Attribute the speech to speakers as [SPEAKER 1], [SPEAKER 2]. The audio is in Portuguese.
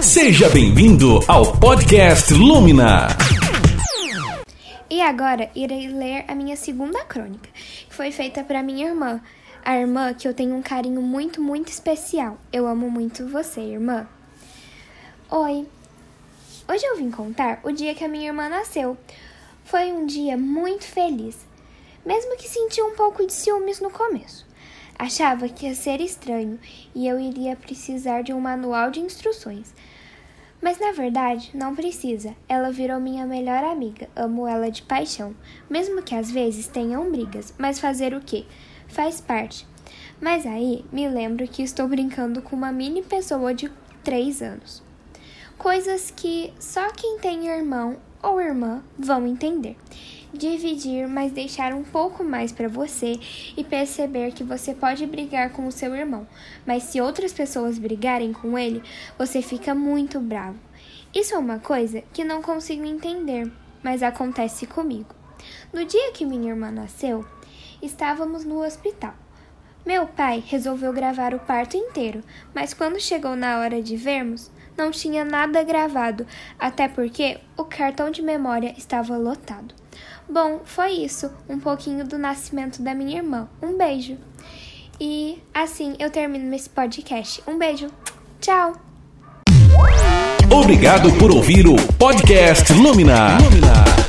[SPEAKER 1] Seja bem-vindo ao podcast Lumina.
[SPEAKER 2] E agora irei ler a minha segunda crônica, que foi feita para minha irmã, a irmã que eu tenho um carinho muito, muito especial. Eu amo muito você, irmã. Oi. Hoje eu vim contar o dia que a minha irmã nasceu. Foi um dia muito feliz, mesmo que senti um pouco de ciúmes no começo. Achava que ia ser estranho e eu iria precisar de um manual de instruções. Mas na verdade, não precisa. Ela virou minha melhor amiga. Amo ela de paixão. Mesmo que às vezes tenham brigas, mas fazer o quê? Faz parte. Mas aí me lembro que estou brincando com uma mini pessoa de 3 anos. Coisas que só quem tem irmão ou irmã vão entender dividir, mas deixar um pouco mais para você e perceber que você pode brigar com o seu irmão, mas se outras pessoas brigarem com ele, você fica muito bravo. Isso é uma coisa que não consigo entender, mas acontece comigo. No dia que minha irmã nasceu, estávamos no hospital. Meu pai resolveu gravar o parto inteiro, mas quando chegou na hora de vermos, não tinha nada gravado, até porque o cartão de memória estava lotado. Bom, foi isso, um pouquinho do nascimento da minha irmã. Um beijo. E assim eu termino esse podcast. Um beijo. Tchau.
[SPEAKER 1] Obrigado por ouvir o podcast Lumina. Lumina.